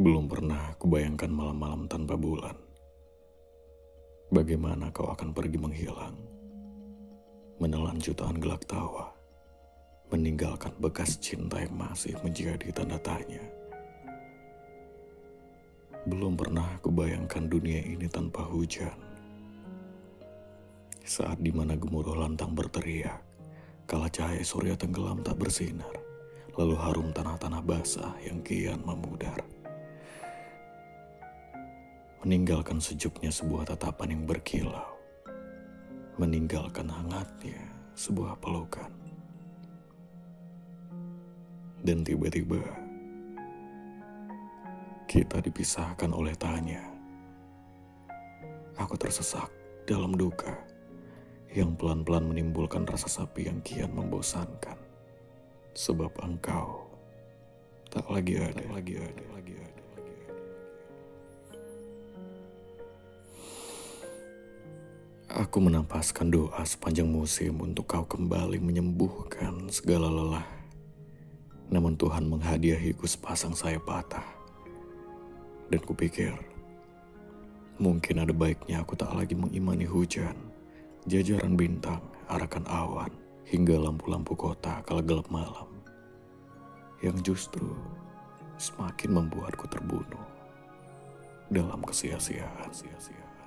Belum pernah kubayangkan malam-malam tanpa bulan. Bagaimana kau akan pergi menghilang, menelan jutaan gelak tawa, meninggalkan bekas cinta yang masih menjadi tanda tanya. Belum pernah kubayangkan dunia ini tanpa hujan. Saat di mana gemuruh lantang berteriak, kala cahaya surya tenggelam tak bersinar, lalu harum tanah-tanah basah yang kian memudar meninggalkan sejuknya sebuah tatapan yang berkilau, meninggalkan hangatnya sebuah pelukan. Dan tiba-tiba, kita dipisahkan oleh tanya. Aku tersesak dalam duka yang pelan-pelan menimbulkan rasa sapi yang kian membosankan. Sebab engkau tak lagi ada, tak lagi ada, Aku menampaskan doa sepanjang musim untuk kau kembali menyembuhkan segala lelah. Namun Tuhan menghadiahiku sepasang sayap patah. Dan kupikir, mungkin ada baiknya aku tak lagi mengimani hujan, jajaran bintang, arakan awan, hingga lampu-lampu kota kala gelap malam. Yang justru semakin membuatku terbunuh dalam kesia-siaan, sia-siaan.